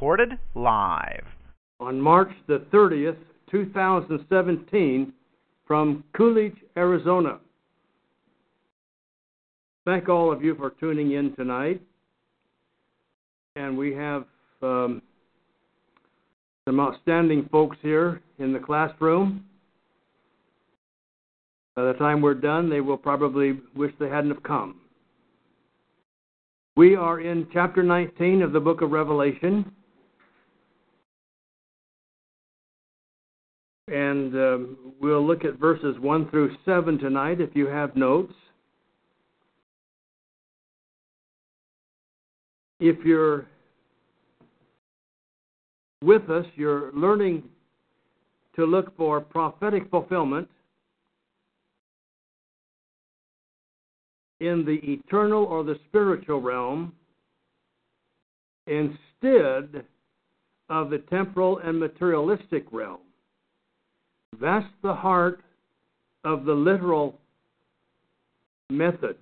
Recorded live. On March the 30th, 2017, from Coolidge, Arizona. Thank all of you for tuning in tonight. And we have um, some outstanding folks here in the classroom. By the time we're done, they will probably wish they hadn't have come. We are in chapter 19 of the book of Revelation. And um, we'll look at verses 1 through 7 tonight if you have notes. If you're with us, you're learning to look for prophetic fulfillment in the eternal or the spiritual realm instead of the temporal and materialistic realm. That's the heart of the literal method.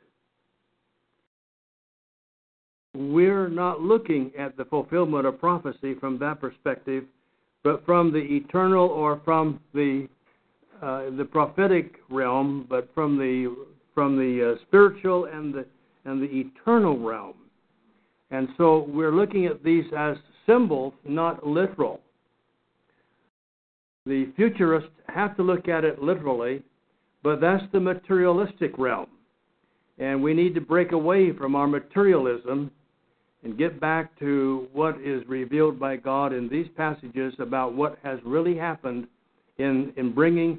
We're not looking at the fulfillment of prophecy from that perspective, but from the eternal or from the uh, the prophetic realm, but from the from the uh, spiritual and the and the eternal realm. And so we're looking at these as symbols, not literal. The futurists have to look at it literally, but that's the materialistic realm. And we need to break away from our materialism and get back to what is revealed by God in these passages about what has really happened in, in bringing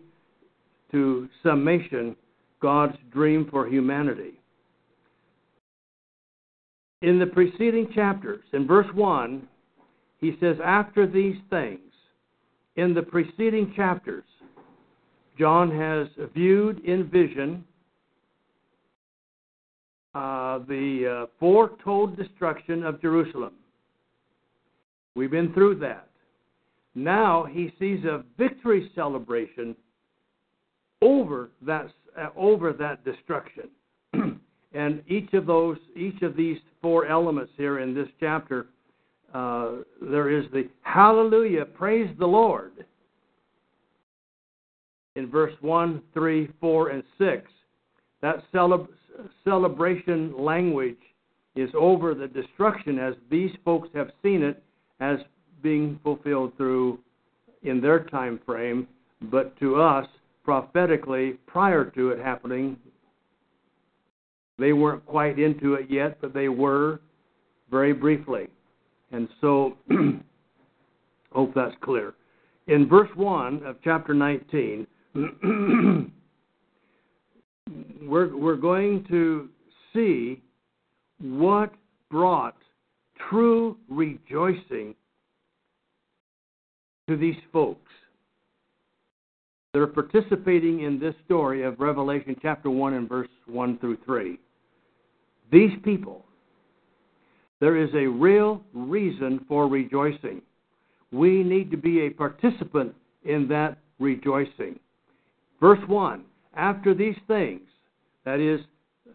to summation God's dream for humanity. In the preceding chapters, in verse 1, he says, After these things, in the preceding chapters, John has viewed in vision uh, the uh, foretold destruction of Jerusalem. We've been through that. Now he sees a victory celebration over that uh, over that destruction. and each of those, each of these four elements here in this chapter, uh, there is the Hallelujah, praise the Lord. In verse 1, 3, 4, and 6, that celeb- celebration language is over the destruction as these folks have seen it as being fulfilled through in their time frame, but to us prophetically prior to it happening. They weren't quite into it yet, but they were very briefly. And so, hope that's clear. In verse 1 of chapter 19, we're, we're going to see what brought true rejoicing to these folks that are participating in this story of Revelation chapter 1 and verse 1 through 3. These people, there is a real reason for rejoicing. We need to be a participant in that rejoicing. Verse 1 After these things, that is,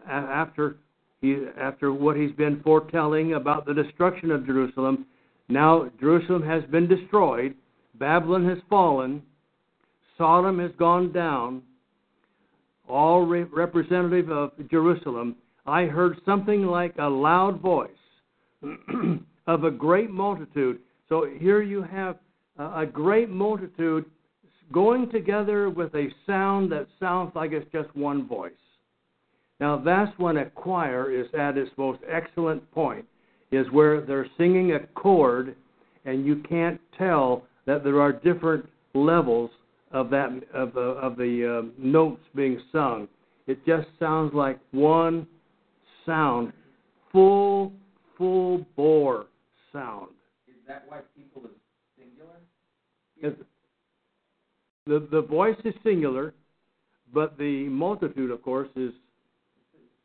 after, he, after what he's been foretelling about the destruction of Jerusalem, now Jerusalem has been destroyed, Babylon has fallen, Sodom has gone down, all re- representative of Jerusalem, I heard something like a loud voice of a great multitude. So here you have a great multitude going together with a sound that sounds like it's just one voice. Now that's when a choir is at its most excellent point, is where they're singing a chord and you can't tell that there are different levels of that of the of the uh, notes being sung. It just sounds like one sound, full, full bore sound. Is that why people is singular? Is- The, the voice is singular, but the multitude, of course, is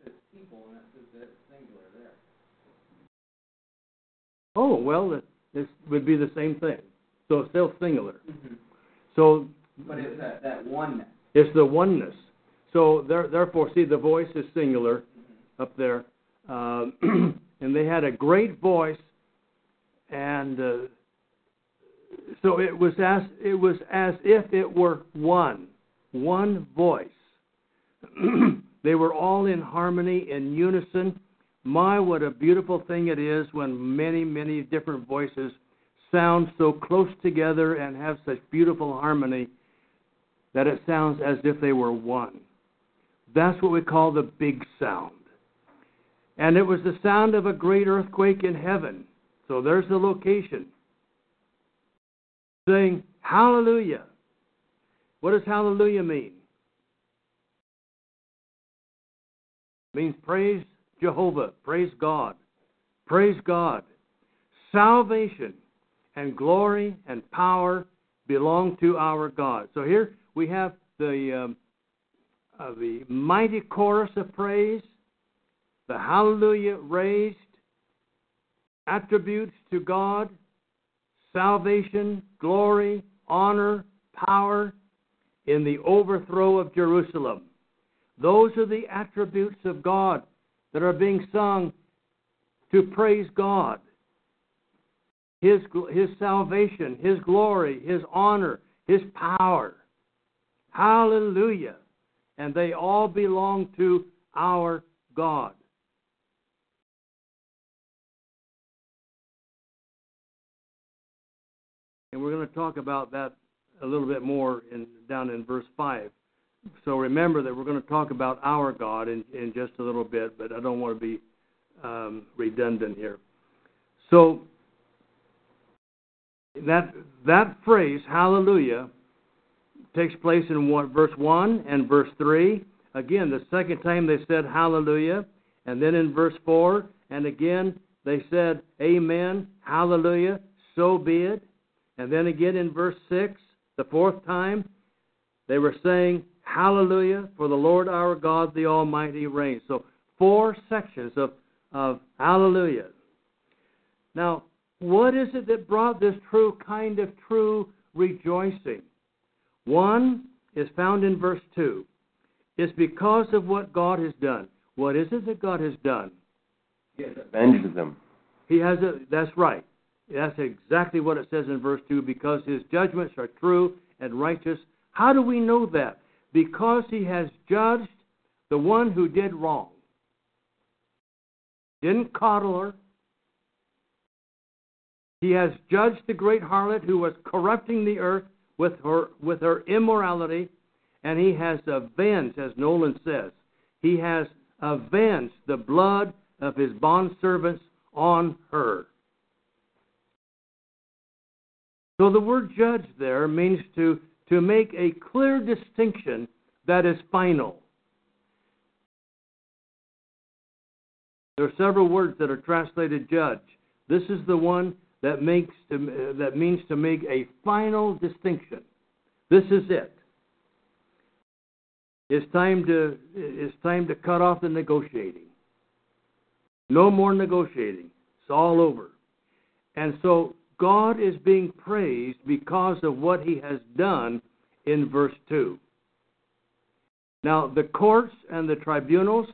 It's people, and it says that singular there. oh well, it, this would be the same thing. So it's still singular. So But it's that, that oneness. it's the oneness. So there, therefore, see, the voice is singular up there, um, and they had a great voice, and uh, so it was as it was as if it were one, one voice. they were all in harmony, in unison. My, what a beautiful thing it is when many, many different voices sound so close together and have such beautiful harmony that it sounds as if they were one. That's what we call the big sound. And it was the sound of a great earthquake in heaven. So there's the location. Saying, Hallelujah. What does hallelujah mean? It means praise Jehovah, praise God, praise God. Salvation and glory and power belong to our God. So here we have the um, uh, the mighty chorus of praise, the hallelujah raised, attributes to God, salvation, glory, honor, power in the overthrow of Jerusalem. Those are the attributes of God that are being sung to praise God. His, his salvation, His glory, His honor, His power. Hallelujah. And they all belong to our God. And we're going to talk about that a little bit more in, down in verse 5. So remember that we're going to talk about our God in, in just a little bit, but I don't want to be um, redundant here. So that that phrase, hallelujah, takes place in verse 1 and verse 3. Again, the second time they said hallelujah. And then in verse 4, and again they said amen, hallelujah, so be it. And then again in verse 6, the fourth time, they were saying hallelujah, for the Lord our God, the Almighty, reigns. So four sections of, of hallelujah. Now, what is it that brought this true kind of true rejoicing? One is found in verse 2. It's because of what God has done. What is it that God has done? He has avenged them. He has a that's right. That's exactly what it says in verse 2 because his judgments are true and righteous. How do we know that? Because he has judged the one who did wrong. Didn't coddle her. He has judged the great harlot who was corrupting the earth with her with her immorality, and he has avenged, as Nolan says, he has avenged the blood of his bondservants on her. So the word judge there means to, to make a clear distinction that is final. There are several words that are translated judge. This is the one that makes to, that means to make a final distinction. This is it. It's time to it's time to cut off the negotiating. No more negotiating. It's all over. And so God is being praised because of what he has done in verse 2. Now, the courts and the tribunals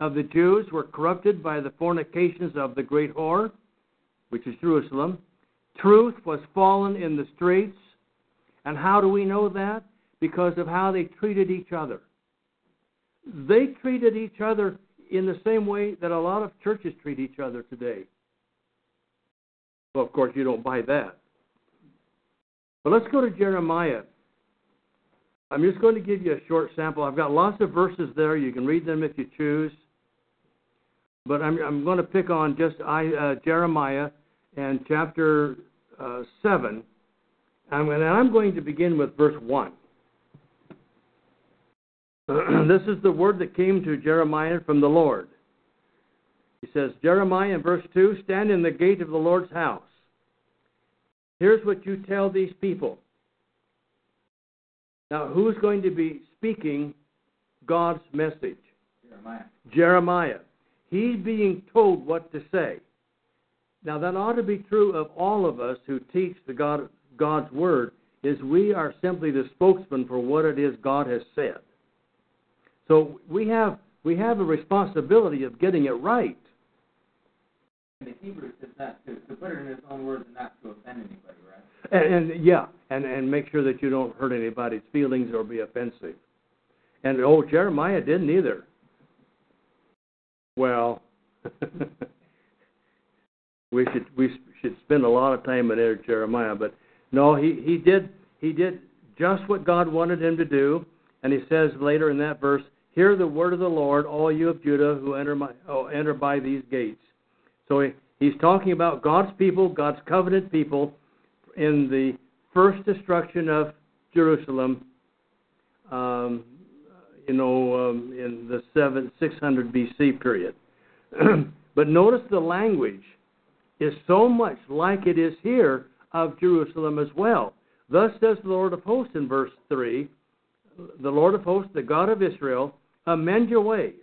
of the Jews were corrupted by the fornications of the great whore, which is Jerusalem. Truth was fallen in the streets. And how do we know that? Because of how they treated each other. They treated each other in the same way that a lot of churches treat each other today. Well, of course, you don't buy that. But let's go to Jeremiah. I'm just going to give you a short sample. I've got lots of verses there. You can read them if you choose. But I'm, I'm going to pick on just I, uh, Jeremiah and chapter uh, 7. And I'm going to begin with verse 1. this is the word that came to Jeremiah from the Lord. He says, Jeremiah in verse 2 Stand in the gate of the Lord's house. Here's what you tell these people. Now, who's going to be speaking God's message? Jeremiah. Jeremiah. He's being told what to say. Now, that ought to be true of all of us who teach the God, God's Word, is we are simply the spokesman for what it is God has said. So we have we have a responsibility of getting it right. The Hebrew says not to, to put it in his own words and not to offend anybody, right? And, and yeah, and, and make sure that you don't hurt anybody's feelings or be offensive. And oh, Jeremiah didn't either. Well, we should we should spend a lot of time in there, Jeremiah. But no, he he did he did just what God wanted him to do, and he says later in that verse, "Hear the word of the Lord, all you of Judah who enter my oh, enter by these gates." So he, he's talking about God's people, God's covenant people, in the first destruction of Jerusalem. Um, you know, um, in the seven, 600 BC period. but notice the language is so much like it is here of Jerusalem as well. Thus says the Lord of hosts in verse 3 The Lord of hosts, the God of Israel, amend your ways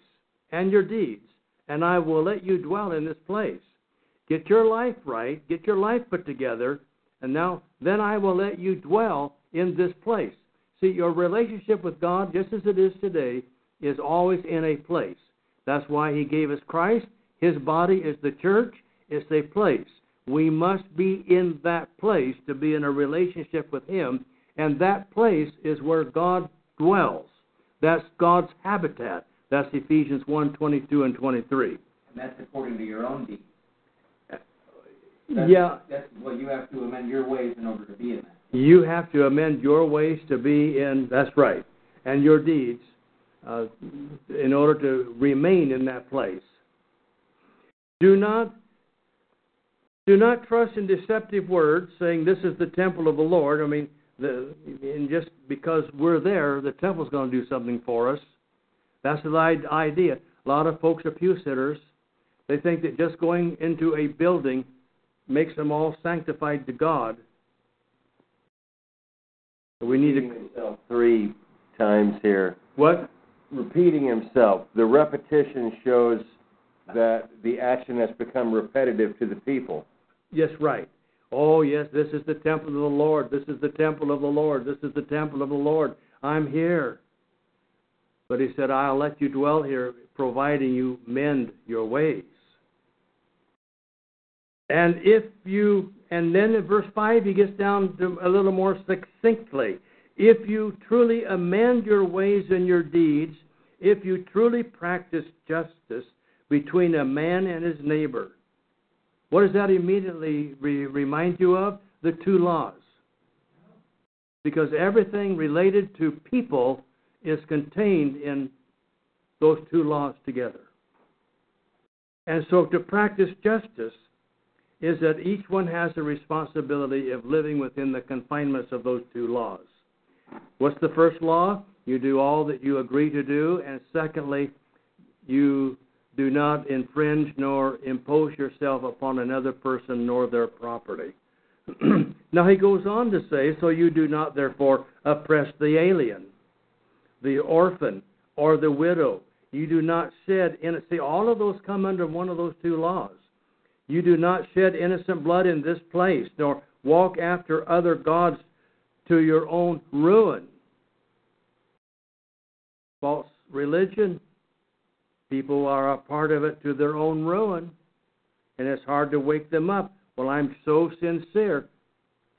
and your deeds, and I will let you dwell in this place. Get your life right, get your life put together, and now then I will let you dwell in this place. See, your relationship with God, just as it is today, is always in a place. That's why He gave us Christ. His body is the church. It's a place. We must be in that place to be in a relationship with Him, and that place is where God dwells. That's God's habitat. That's Ephesians 1 22 and 23. And that's according to your own deeds. That's, Yeah, That's well, you have to amend your ways in order to be in that. you have to amend your ways to be in, that's right, and your deeds uh, in order to remain in that place. Do not do not trust in deceptive words, saying this is the temple of the Lord. I mean, the, and just because we're there, the temple's going to do something for us. That's the idea. A lot of folks are pew sitters. They think that just going into a building makes them all sanctified to God. We need to himself three times here. what? Repeating himself. The repetition shows that the action has become repetitive to the people. Yes, right. Oh, yes, this is the temple of the Lord. This is the temple of the Lord. This is the temple of the Lord. I'm here. But he said, I'll let you dwell here, providing you mend your ways. And if you, and then in verse 5, he gets down to a little more succinctly. If you truly amend your ways and your deeds, if you truly practice justice between a man and his neighbor, what does that immediately re- remind you of? The two laws. Because everything related to people is contained in those two laws together. And so to practice justice is that each one has the responsibility of living within the confinements of those two laws. What's the first law? You do all that you agree to do. And secondly, you do not infringe nor impose yourself upon another person nor their property. now he goes on to say, so you do not therefore oppress the alien, the orphan, or the widow. You do not shed innocent. See, all of those come under one of those two laws. You do not shed innocent blood in this place, nor walk after other gods to your own ruin. False religion, people are a part of it to their own ruin, and it's hard to wake them up. Well, I'm so sincere,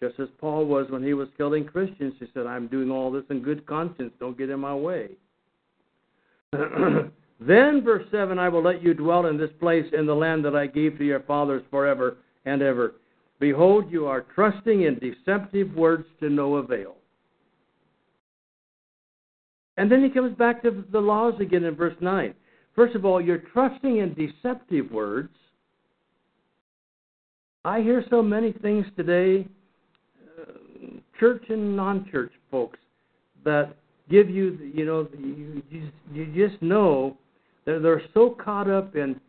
just as Paul was when he was killing Christians. He said, I'm doing all this in good conscience. Don't get in my way. then, verse 7 I will let you dwell in this place in the land that I gave to your fathers forever and ever. Behold, you are trusting in deceptive words to no avail. And then he comes back to the laws again in verse 9. First of all, you're trusting in deceptive words. I hear so many things today, church and non church folks, that give you, you know, you, you, you just know that they're so caught up in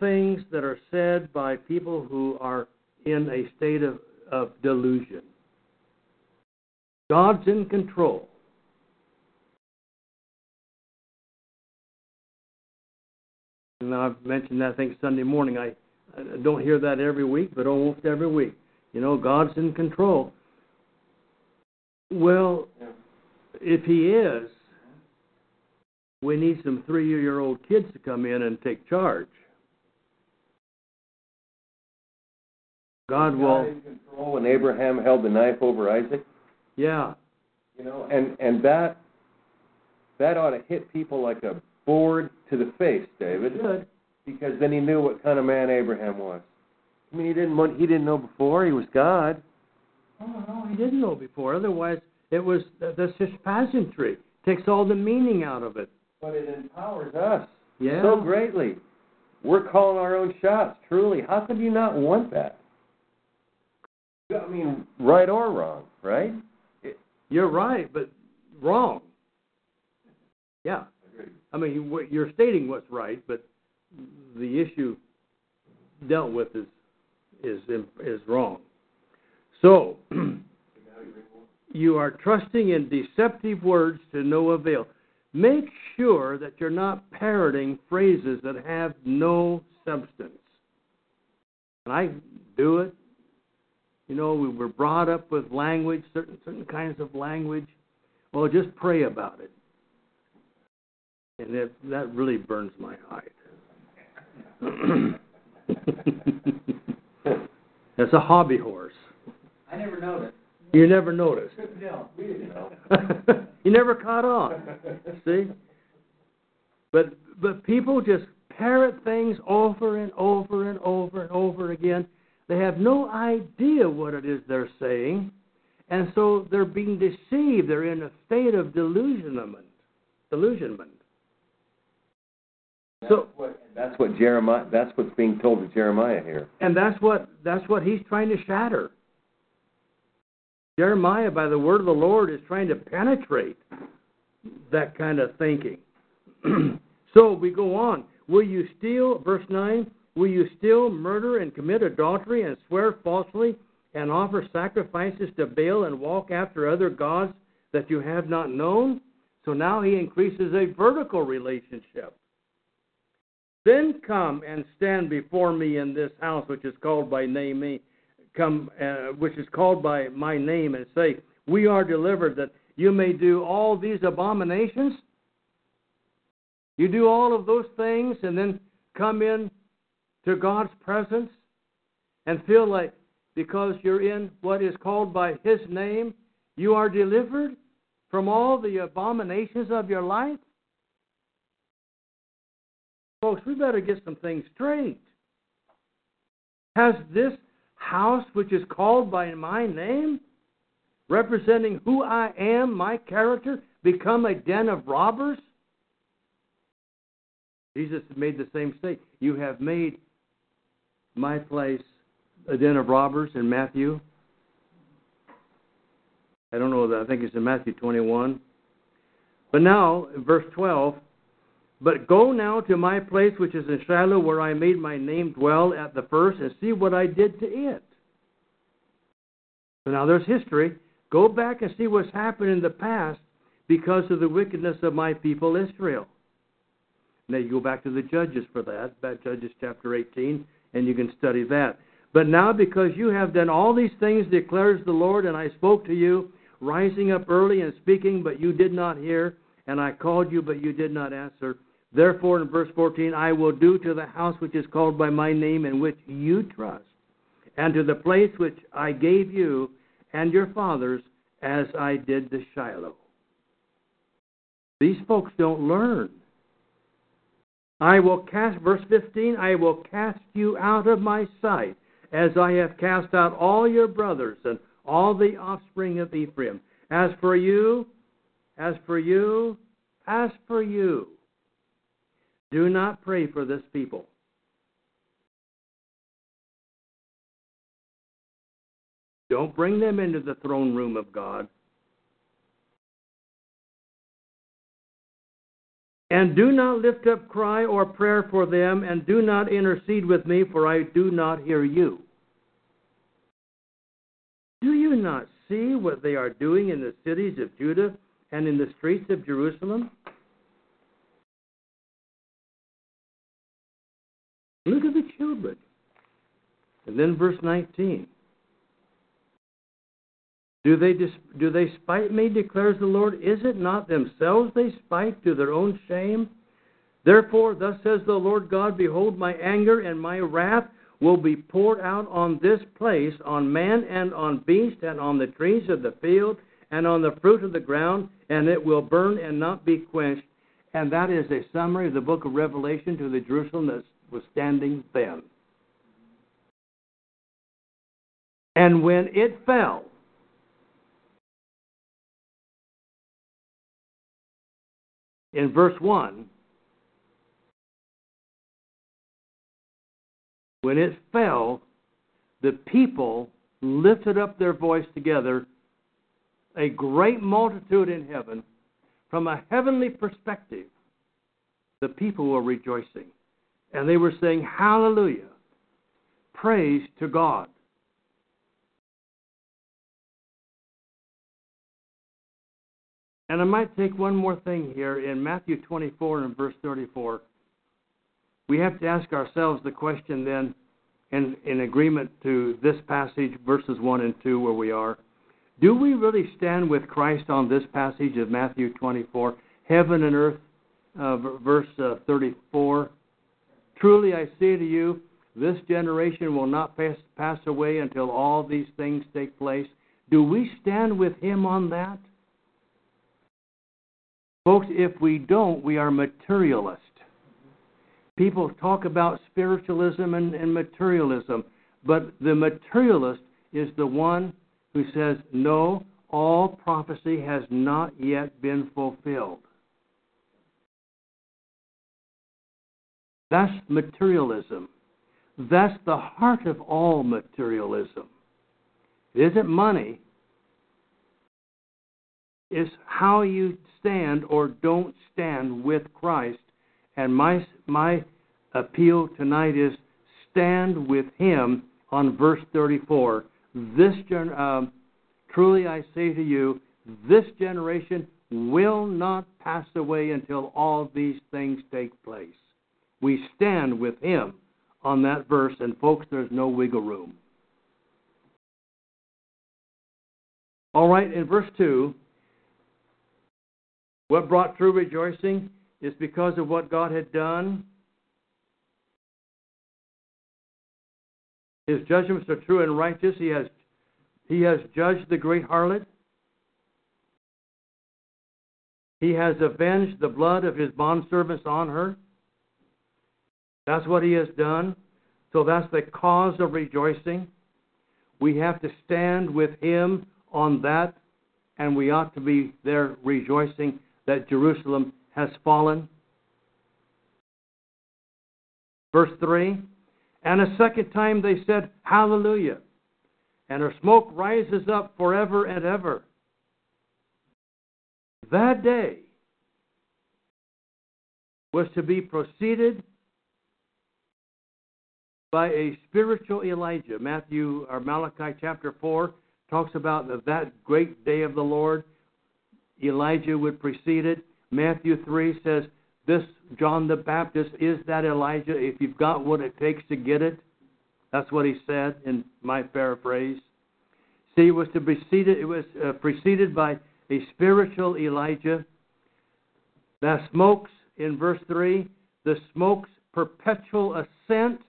things that are said by people who are in a state of, of delusion. God's in control. And I've mentioned that I think Sunday morning. I, I don't hear that every week, but almost every week. You know, God's in control. Well, if He is, we need some three year old kids to come in and take charge. God will, in control when Abraham held the knife over Isaac. yeah, You know, and and that that ought to hit people like a board to the face, David. Good. Because then he knew what kind of man Abraham was. I mean, he didn't want, he didn't know before he was God. Oh no, he didn't know before. Otherwise, it was that's just pageantry. Takes all the meaning out of it. But it empowers us Yeah. so greatly. We're calling our own shots. Truly, how could you not want that? I mean, right or wrong, right? You're right, but wrong. Yeah. I mean, you- you're stating what's right, but the issue dealt with is is is wrong. So, you are trusting in deceptive words to no avail. Make sure that you're not parroting phrases that have no substance. And I do it. You know, we were brought up with language, certain certain kinds of language. Well, just pray about it. And that that really burns my hide. That's a hobby horse. I never noticed. You never noticed. No, we didn't know. you never caught on. See? But but people just parrot things over and over and over and over again. They have no idea what it is they're saying, and so they're being deceived. They're in a state of delusionment. Delusionment. So That's what Jeremiah. That's what's being told to Jeremiah here. and that's what that's what he's trying to shatter. Jeremiah, by the word of the Lord, is trying to penetrate that kind of thinking. so we go on. Will you steal, verse 9, will you steal, murder, and commit adultery, and swear falsely, and offer sacrifices to Baal, and walk after other gods that you have not known? So now he increases a vertical relationship. Then come and stand before me in this house which is called by name me, come uh, which is called by my name, and say, We are delivered that you may do all these abominations. You do all of those things and then come in to God's presence and feel like because you're in what is called by His name, you are delivered from all the abominations of your life. Folks, we better get some things straight. Has this house, which is called by my name, representing who I am, my character, become a den of robbers? Jesus made the same statement. You have made my place a den of robbers in Matthew. I don't know. I think it's in Matthew 21. But now, verse 12, but go now to my place which is in Shiloh, where I made my name dwell at the first, and see what I did to it. So now there's history. Go back and see what's happened in the past because of the wickedness of my people Israel. Now you go back to the Judges for that, back Judges chapter 18, and you can study that. But now because you have done all these things, declares the Lord, and I spoke to you, rising up early and speaking, but you did not hear, and I called you, but you did not answer. Therefore, in verse 14, I will do to the house which is called by my name, and which you trust, and to the place which I gave you and your fathers, as I did to Shiloh. These folks don't learn. I will cast, verse 15, I will cast you out of my sight, as I have cast out all your brothers and all the offspring of Ephraim. As for you, as for you, as for you, do not pray for this people. Don't bring them into the throne room of God. And do not lift up cry or prayer for them, and do not intercede with me, for I do not hear you. Do you not see what they are doing in the cities of Judah and in the streets of Jerusalem? Look at the children. And then verse 19. Do they, do they spite me, declares the Lord? Is it not themselves they spite to their own shame? Therefore, thus says the Lord God Behold, my anger and my wrath will be poured out on this place, on man and on beast, and on the trees of the field, and on the fruit of the ground, and it will burn and not be quenched. And that is a summary of the book of Revelation to the Jerusalem that was standing then. And when it fell, in verse 1, when it fell, the people lifted up their voice together, a great multitude in heaven. From a heavenly perspective, the people were rejoicing. And they were saying, Hallelujah! Praise to God. And I might take one more thing here in Matthew 24 and verse 34. We have to ask ourselves the question then, in, in agreement to this passage, verses 1 and 2, where we are. Do we really stand with Christ on this passage of Matthew 24? Heaven and earth, uh, verse uh, 34. Truly I say to you, this generation will not pass, pass away until all these things take place. Do we stand with him on that? Folks, if we don't, we are materialist. People talk about spiritualism and, and materialism, but the materialist is the one who says, no, all prophecy has not yet been fulfilled. That's materialism. That's the heart of all materialism. It isn't money, it's how you stand or don't stand with Christ. And my my appeal tonight is stand with Him on verse 34. This gen- um, truly I say to you, this generation will not pass away until all these things take place. We stand with Him on that verse, and folks, there's no wiggle room. All right, in verse 2, what brought true rejoicing is because of what God had done. His judgments are true and righteous. He has, he has judged the great harlot. He has avenged the blood of his bondservants on her. That's what he has done. So that's the cause of rejoicing. We have to stand with him on that, and we ought to be there rejoicing that Jerusalem has fallen. Verse 3 And a second time they said, Hallelujah. And her smoke rises up forever and ever. That day was to be preceded by a spiritual Elijah. Matthew or Malachi chapter 4 talks about that great day of the Lord. Elijah would precede it. Matthew 3 says, This John the Baptist is that Elijah if you've got what it takes to get it. That's what he said in my paraphrase. See, it was to preceded, it was uh, preceded by a spiritual Elijah. The smokes in verse 3, the smoke's perpetual ascent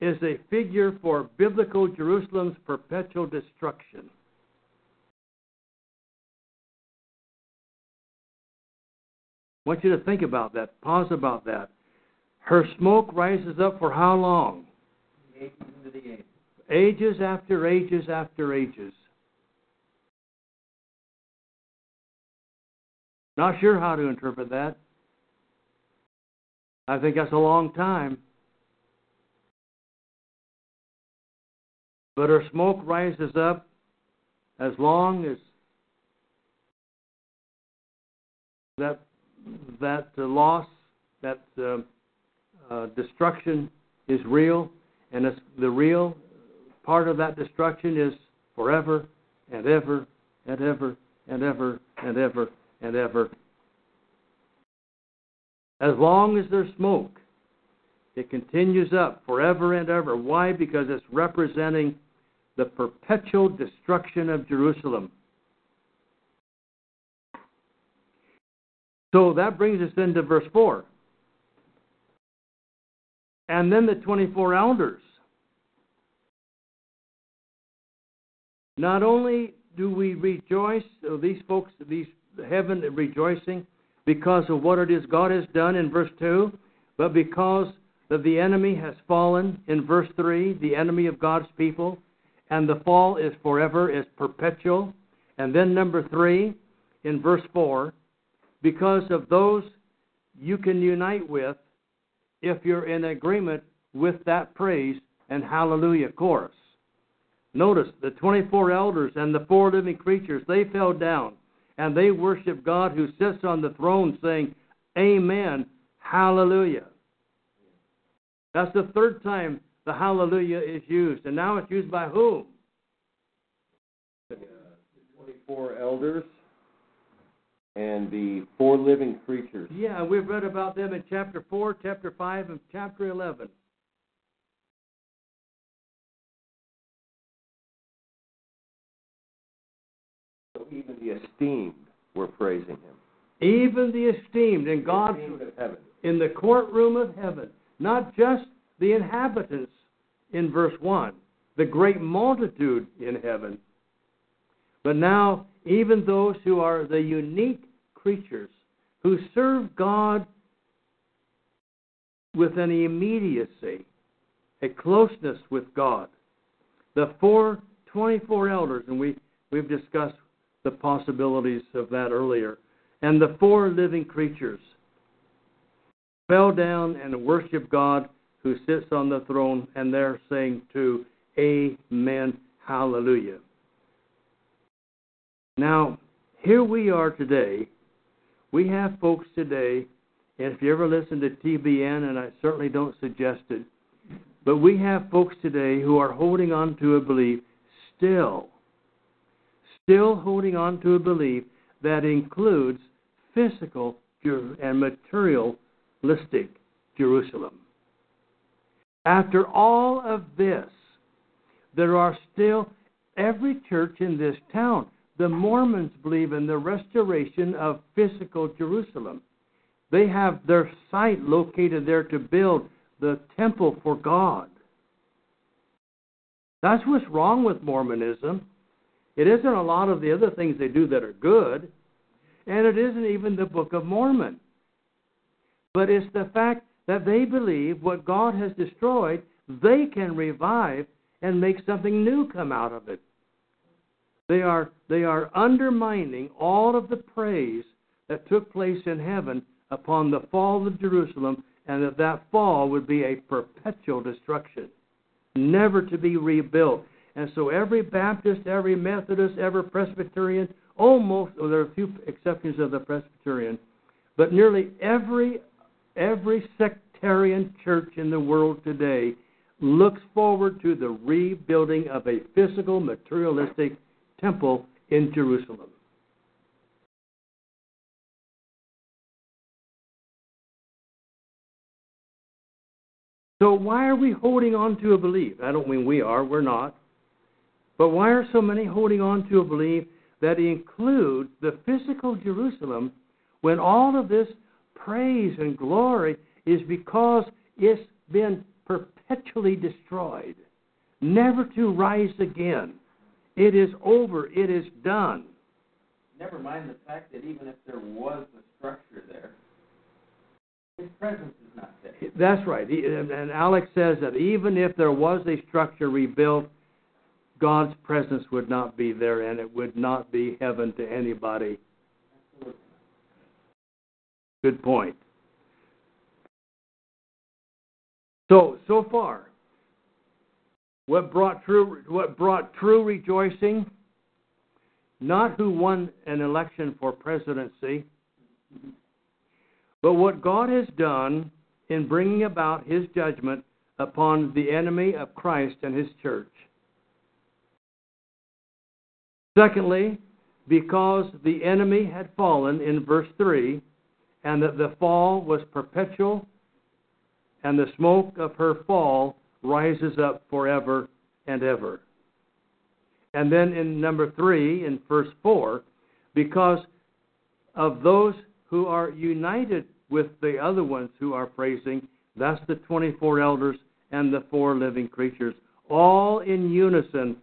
is a figure for biblical Jerusalem's perpetual destruction. I want you to think about that. Pause about that. Her smoke rises up for how long? Ages. Ages after ages after ages. Not sure how to interpret that. I think that's a long time. But her smoke rises up as long as that that uh, loss, that uh, uh, destruction is real, and the real part of that destruction is forever and ever and ever and ever and ever and ever. As long as there's smoke, it continues up forever and ever. Why? Because it's representing the perpetual destruction of Jerusalem. So that brings us into verse 4. And then the 24 elders. Not only do we rejoice, these folks, these heaven rejoicing because of what it is God has done in verse 2, but because that the enemy has fallen in verse 3, the enemy of God's people, and the fall is forever, is perpetual. And then number 3, in verse 4, because of those you can unite with if you're in agreement with that praise and hallelujah chorus. Notice the 24 elders and the four living creatures, they fell down and they worship God who sits on the throne, saying, Amen, hallelujah. That's the third time the hallelujah is used. And now it's used by whom? Uh, the 24 elders and the four living creatures. Yeah, we've read about them in chapter 4, chapter 5, and chapter 11. So even the esteemed were praising him. Even the esteemed in God's Esteemed of heaven. in the courtroom of heaven, not just the inhabitants in verse 1, the great multitude in heaven, but now even those who are the unique creatures who serve God with an immediacy, a closeness with God. The four 24 elders, and we, we've discussed the possibilities of that earlier, and the four living creatures fell down and worshiped God who sits on the throne, and they're saying to Amen, Hallelujah. Now, here we are today. We have folks today, and if you ever listen to TBN, and I certainly don't suggest it, but we have folks today who are holding on to a belief still, still holding on to a belief that includes physical and materialistic Jerusalem. After all of this, there are still every church in this town. The Mormons believe in the restoration of physical Jerusalem. They have their site located there to build the temple for God. That's what's wrong with Mormonism. It isn't a lot of the other things they do that are good, and it isn't even the Book of Mormon. But it's the fact that they believe what God has destroyed, they can revive and make something new come out of it. They are, they are undermining all of the praise that took place in heaven upon the fall of Jerusalem, and that that fall would be a perpetual destruction, never to be rebuilt. And so every Baptist, every Methodist, every Presbyterian, almost, well, there are a few exceptions of the Presbyterian, but nearly every every sectarian church in the world today looks forward to the rebuilding of a physical, materialistic temple in Jerusalem. So, why are we holding on to a belief? I don't mean we are, we're not. But why are so many holding on to a belief that includes the physical Jerusalem when all of this praise and glory is because it's been perpetually destroyed, never to rise again. It is over, it is done. Never mind the fact that even if there was a structure there, his presence is not there. That's right. He, and, and Alex says that even if there was a structure rebuilt, God's presence would not be there and it would not be heaven to anybody. Good point. So, so far, what brought true what brought true rejoicing not who won an election for presidency but what God has done in bringing about his judgment upon the enemy of Christ and his church. Secondly, because the enemy had fallen in verse 3, and that the fall was perpetual, and the smoke of her fall rises up forever and ever. And then in number 3, in verse 4, because of those who are united with the other ones who are praising, that's the 24 elders and the four living creatures, all in unison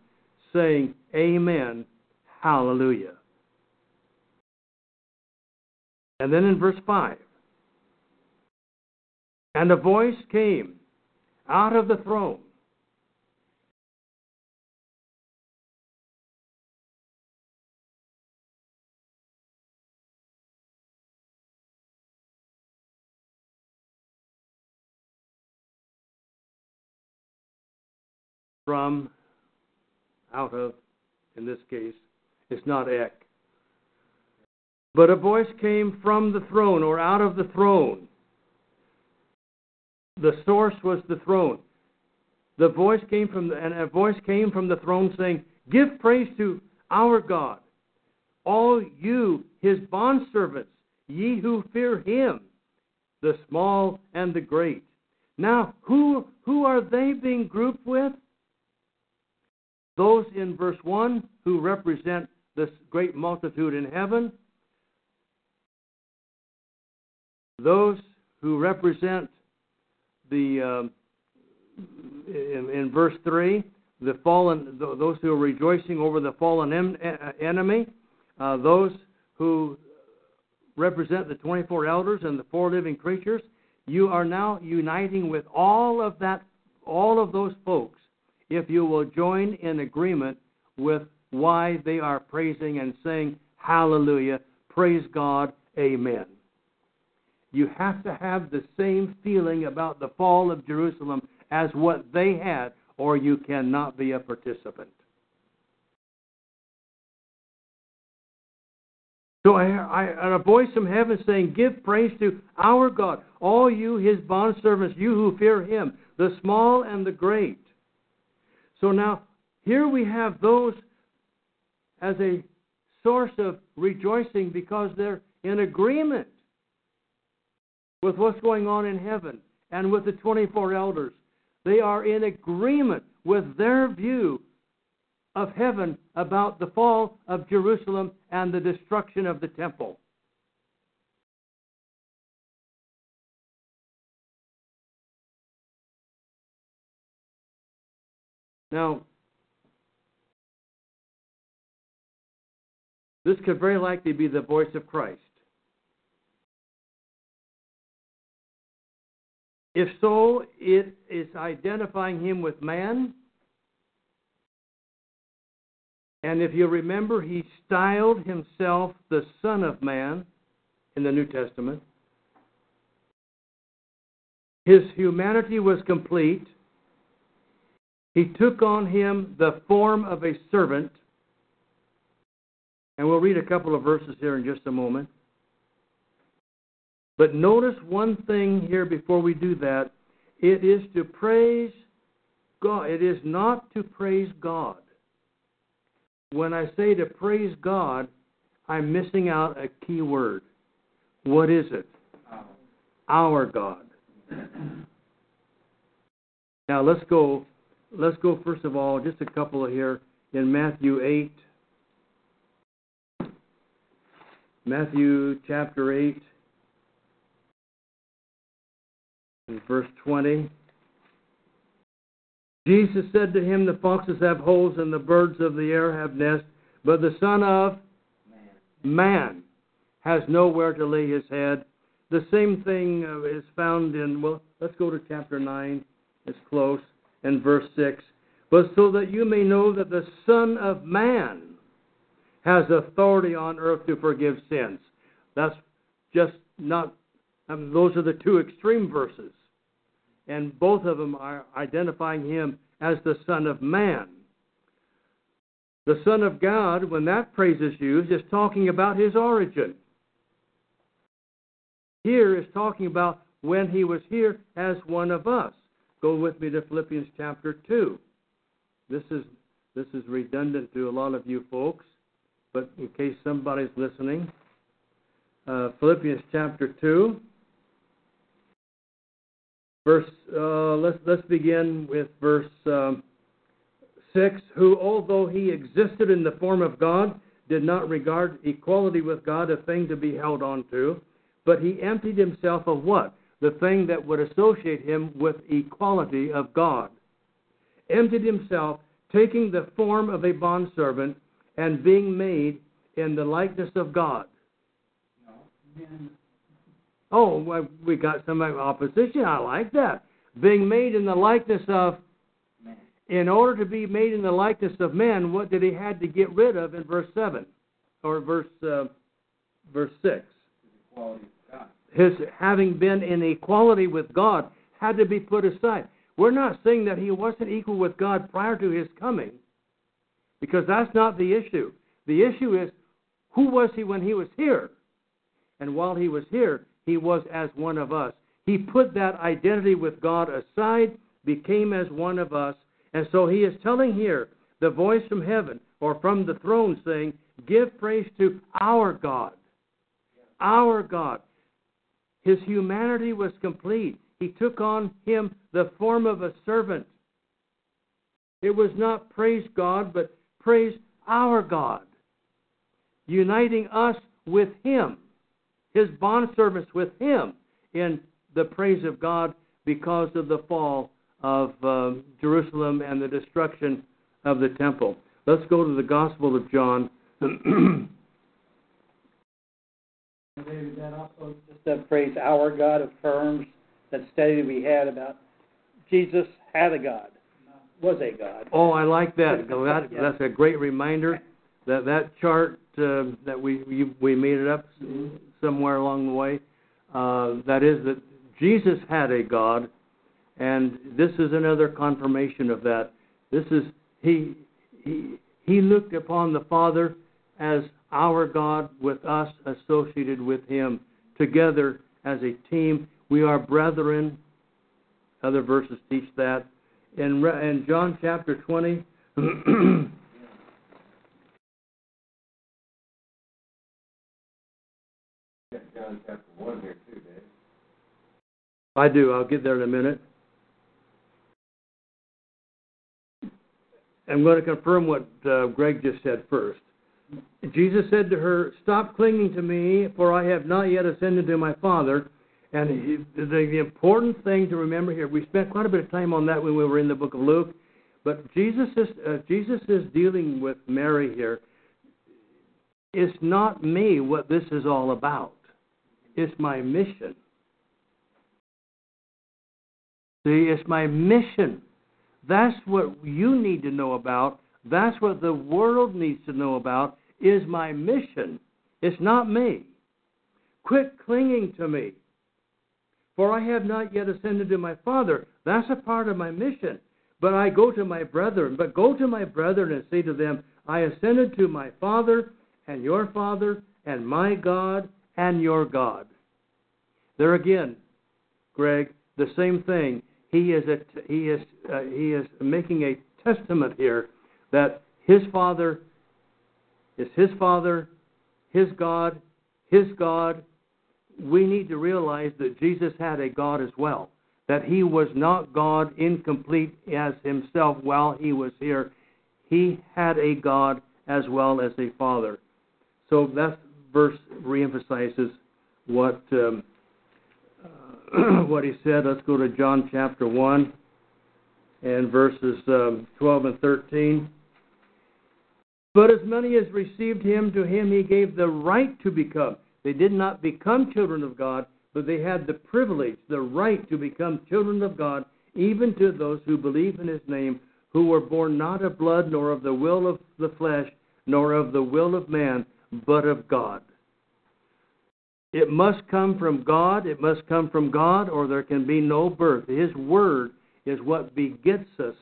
saying, Amen, Hallelujah. And then in verse 5, and a voice came out of the throne. From, out of, in this case, it's not ek. But a voice came from the throne or out of the throne. The source was the throne. The voice came from the, and a voice came from the throne saying, "Give praise to our God, all you his bondservants, ye who fear him, the small and the great." Now, who who are they being grouped with? Those in verse 1 who represent this great multitude in heaven, those who represent the um, in, in, verse three, the fallen, those who are rejoicing over the fallen em, enemy, uh, those who represent the 24 elders and the four living creatures. You are now uniting with all of that, all of those folks, if you will join in agreement with why they are praising and saying, Hallelujah, praise God, Amen. You have to have the same feeling about the fall of Jerusalem as what they had, or you cannot be a participant. So I, I, a voice from heaven saying, Give praise to our God, all you, his bondservants, you who fear him, the small and the great. So now, here we have those as a source of rejoicing because they're in agreement with what's going on in heaven and with the 24 elders. They are in agreement with their view of heaven about the fall of Jerusalem and the destruction of the temple. Now, This could very likely be the voice of Christ. If so, it is identifying him with man. And if you remember, he styled himself the Son of Man in the New Testament. His humanity was complete. He took on him the form of a servant and we'll read a couple of verses here in just a moment. But notice one thing here before we do that. It is to praise God. It is not to praise God. When I say to praise God, I'm missing out a key word. What is it? Our God. Now let's go let's go first of all just a couple here in Matthew 8 Matthew chapter 8, verse 20. Jesus said to him, The foxes have holes and the birds of the air have nests, but the Son of Man, has nowhere to lay his head. The same thing uh, is found in, well, let's go to chapter 9. It's close. And verse 6. But so that you may know that the Son of Man has authority on earth to forgive sins. That's just not, I mean, those are the two extreme verses. And both of them are identifying him as the Son of Man. The Son of God, when that phrase is used, is talking about his origin. here is talking about when he was here as one of us. Go with me to Philippians chapter 2. This is this is redundant to a lot of you folks, but in case somebody's listening, uh, Philippians chapter 2 verse uh, let's let's begin with verse um, six. Who, although he existed in the form of God, did not regard equality with God a thing to be held on to, but he emptied himself of what? The thing that would associate him with equality of God. Emptied himself, taking the form of a bondservant and being made in the likeness of God. Oh, well, we got some opposition. I like that. Being made in the likeness of, in order to be made in the likeness of men, what did he had to get rid of in verse seven, or verse uh, verse six? His having been in equality with God had to be put aside. We're not saying that he wasn't equal with God prior to his coming, because that's not the issue. The issue is who was he when he was here? And while he was here, he was as one of us. He put that identity with God aside, became as one of us, and so he is telling here the voice from heaven or from the throne saying, Give praise to our God. Our God. His humanity was complete. He took on him the form of a servant. It was not praise God, but praise our God, uniting us with him his bondservants with him in the praise of God because of the fall of uh, Jerusalem and the destruction of the temple. Let's go to the Gospel of John. David, that also just that phrase, our God affirms that study we had about Jesus had a God, was a God. Oh, I like that. that that's a great reminder. That that chart uh, that we, we we made it up somewhere along the way. Uh, that is that Jesus had a God, and this is another confirmation of that. This is he he he looked upon the Father as our God, with us associated with Him, together as a team. We are brethren. Other verses teach that. In, in John chapter 20, John chapter 1 here too, Dave. I do. I'll get there in a minute. I'm going to confirm what uh, Greg just said first. Jesus said to her, Stop clinging to me, for I have not yet ascended to my Father. And he, the, the important thing to remember here, we spent quite a bit of time on that when we were in the book of Luke, but Jesus is, uh, Jesus is dealing with Mary here. It's not me what this is all about. It's my mission. See, it's my mission. That's what you need to know about. That's what the world needs to know about is my mission. It's not me. Quit clinging to me. For I have not yet ascended to my Father. That's a part of my mission. But I go to my brethren. But go to my brethren and say to them, I ascended to my Father and your Father and my God and your God. There again, Greg, the same thing. He is a, he is uh, he is making a testament here that his father is his father, his God, his God. We need to realize that Jesus had a God as well. That he was not God incomplete as himself while he was here. He had a God as well as a father. So that verse reemphasizes what um, what he said. Let's go to John chapter one and verses um, 12 and 13. But as many as received him, to him he gave the right to become. They did not become children of God, but they had the privilege, the right to become children of God, even to those who believe in his name, who were born not of blood, nor of the will of the flesh, nor of the will of man, but of God. It must come from God. It must come from God, or there can be no birth. His word is what begets us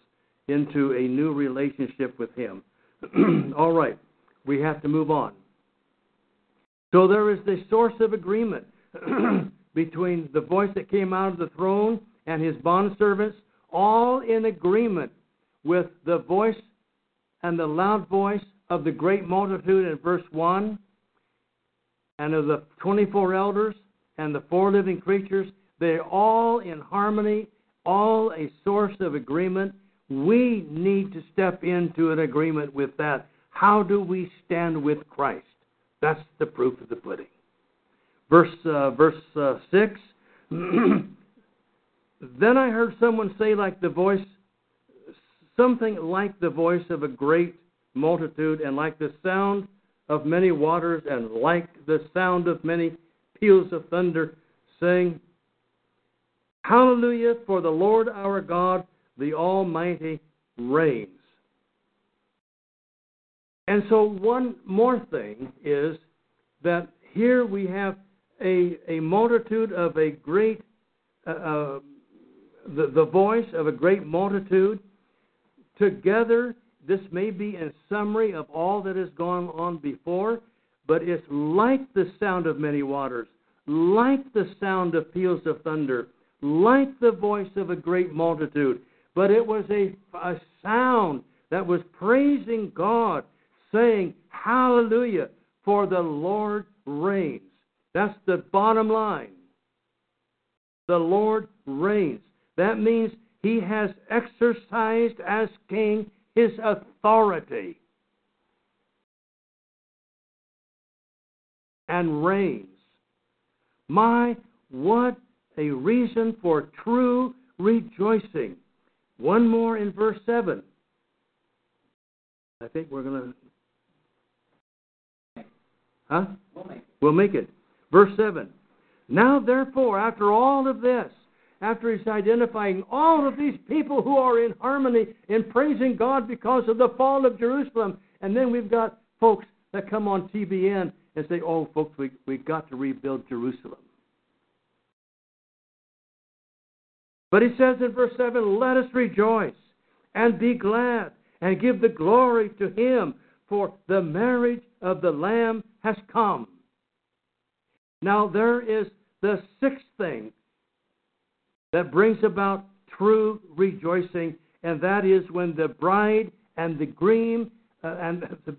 into a new relationship with Him. All right, we have to move on. So there is the source of agreement. between the voice that came out of the throne and his bondservants, all in agreement with the voice and the loud voice of the great multitude in verse 1, and of the 24 elders and the four living creatures. They're all in harmony, all a source of agreement. We need to step into an agreement with that. How do we stand with Christ? That's the proof of the pudding. Verse uh, verse uh, six. then I heard someone say, like the voice, something like the voice of a great multitude, and like the sound of many waters, and like the sound of many peals of thunder, saying, Hallelujah, for the Lord our God, the Almighty, reigns. And so, one more thing is that here we have a, a multitude of a great, uh, uh, the, the voice of a great multitude. Together, this may be a summary of all that has gone on before, but it's like the sound of many waters, like the sound of peals of thunder, like the voice of a great multitude. But it was a, a sound that was praising God, saying, Hallelujah, for the Lord reigns. That's the bottom line. The Lord reigns. That means he has exercised as king his authority and reigns. My, what a reason for true rejoicing. One more in verse 7. I think we're going to. Huh? We'll make it. We'll make it. Verse 7. Now, therefore, after all of this, after he's identifying all of these people who are in harmony in praising God because of the fall of Jerusalem, and then we've got folks that come on TBN and say, oh, folks, we, we got to rebuild Jerusalem. But he says in verse 7, let us rejoice and be glad and give the glory to him, for the marriage of the Lamb has come. Now, there is the sixth thing that brings about true rejoicing, and that is when the bride and the groom uh, and the,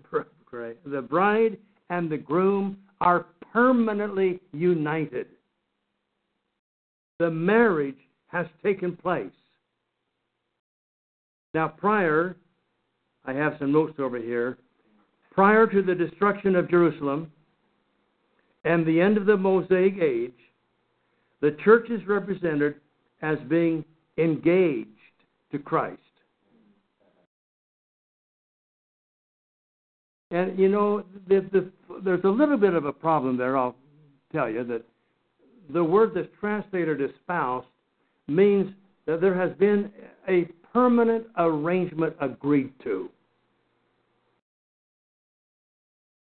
the bride and the groom are permanently united. The marriage has taken place. Now, prior, I have some notes over here. Prior to the destruction of Jerusalem and the end of the Mosaic age, the church is represented as being engaged to Christ. And you know, the, the, there's a little bit of a problem there, I'll tell you, that the word that's translated as spouse means that there has been a permanent arrangement agreed to,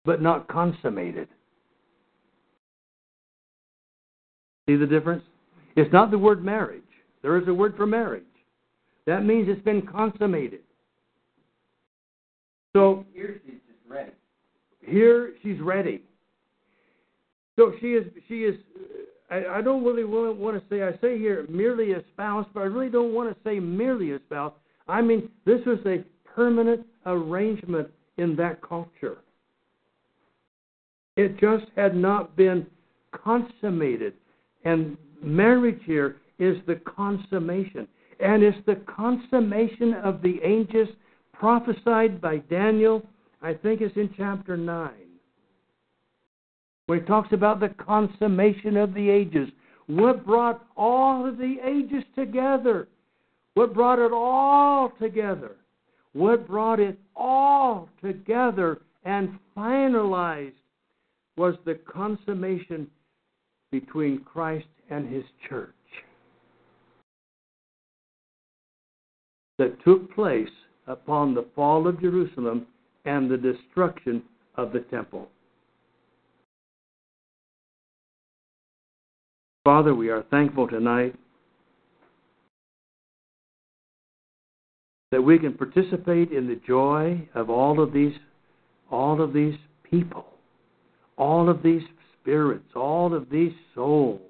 but not consummated. See the difference? It's not the word marriage. There is a word for marriage. That means it's been consummated. So Here she's just ready. here she's ready. So she is she is I, I don't really want, want to say I say here merely a spouse, but I really don't want to say merely a spouse. I mean this was a permanent arrangement in that culture. It just had not been consummated. And marriage here is the consummation. And it's the consummation of the ages prophesied by Daniel, I think it's in chapter 9, where he talks about the consummation of the ages. What brought all of the ages together? What brought it all together? What brought it all together and finalized was the consummation between Christ and his church that took place upon the fall of Jerusalem and the destruction of the temple. Father, we are thankful tonight that we can participate in the joy of all of these all of these people, all of these spirits, all of these souls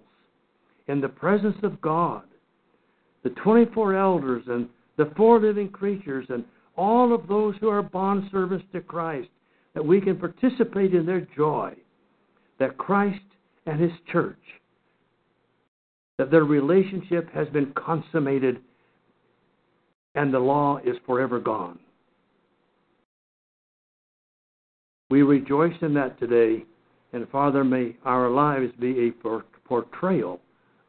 in the presence of God, the 24 elders and the four living creatures and all of those who are bondservants to Christ, that we can participate in their joy, that Christ and His church, that their relationship has been consummated and the law is forever gone. We rejoice in that today, and Father, may our lives be a portrayal